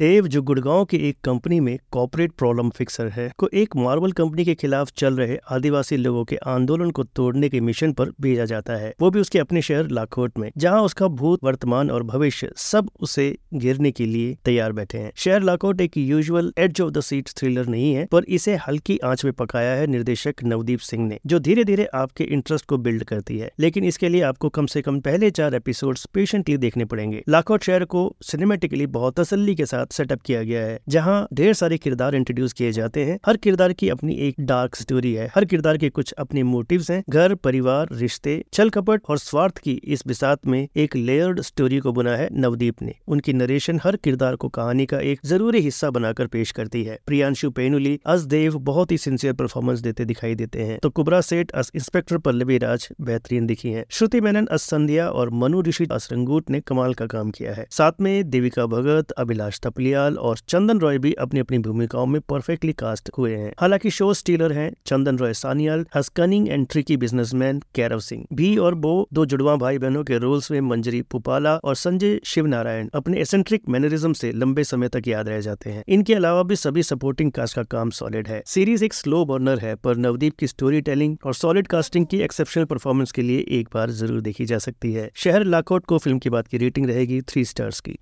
देव जो गुड़गांव की एक कंपनी में कॉपरेट प्रॉब्लम फिक्सर है, को एक मार्बल कंपनी के खिलाफ चल रहे आदिवासी लोगों के आंदोलन को तोड़ने के मिशन पर भेजा जाता है। वो भी उसके अपने शहर लाखोट में, जहाँ उसका भूत, वर्तमान और भविष्य सब उसे गिरने के लिए तैयार बैठे हैं। शहर लाखोट एक usual edge of the seat thriller नहीं है, पर इसे हल्की आँच में पकाया है निर्देशक नवदीप सिंह ने, जो धीरे धीरे आपके इंटरेस्ट को बिल्ड करती है। लेकिन इसके लिए आपको कम से कम पहले चार एपिसोड पेशेंटली देखने पड़ेंगे। लाखोट शहर को सिनेमेटिकली बहुत तसल्ली के साथ सेटअप किया गया है, जहाँ ढेर सारे किरदार इंट्रोड्यूस किए जाते हैं। हर किरदार की अपनी एक डार्क स्टोरी है। हर किरदार के कुछ अपने मोटिव है। घर, परिवार, रिश्ते छल कपट और स्वार्थ की इस बिसात में एक लेयर्ड स्टोरी को बुना है नवदीप ने। उनकी नरेशन हर किरदार को कहानी का एक ज़रूरी हिस्सा बनाकर पेश करती है। प्रियांशु पेनुली, अस देव बहुत ही सिंसियर परफॉर्मेंस देते दिखाई देते हैं। तो कुबरा सेठ, अस इंस्पेक्टर पल्लवी राज बेहतरीन दिखी है। श्रुति मेनन, अस संध्या और मनु ऋषि अस रंगूट ने कमाल का काम किया है। साथ में देविका भगत, अभिलाष तपलियाल और चंदन रॉय भी अपनी अपनी भूमिकाओं में परफेक्टली कास्ट हुए हैं। हालाँकि शो स्टीलर हैं Chandan Roy Sanyal हस्कनिंग and tricky businessman Kairav Singh. भी और बो दो जुड़वा भाई बहनों के रोल्स में मंजरी पुपाला और संजय शिव नारायण अपने एसेंट्रिक मैनरिज्म से लंबे समय तक याद रह जाते हैं। इनके अलावा भी सभी सपोर्टिंग कास्ट का काम सॉलिड है। सीरीज़ एक स्लो बर्नर है, पर नवदीप की स्टोरी टेलिंग और सॉलिड कास्टिंग की एक्सेप्शनल परफॉर्मेंस के लिए एक बार ज़रूर देखी जा सकती है। शहर लाखोट को फ़िल्म की बात की रेटिंग रहेगी थ्री स्टार्स की।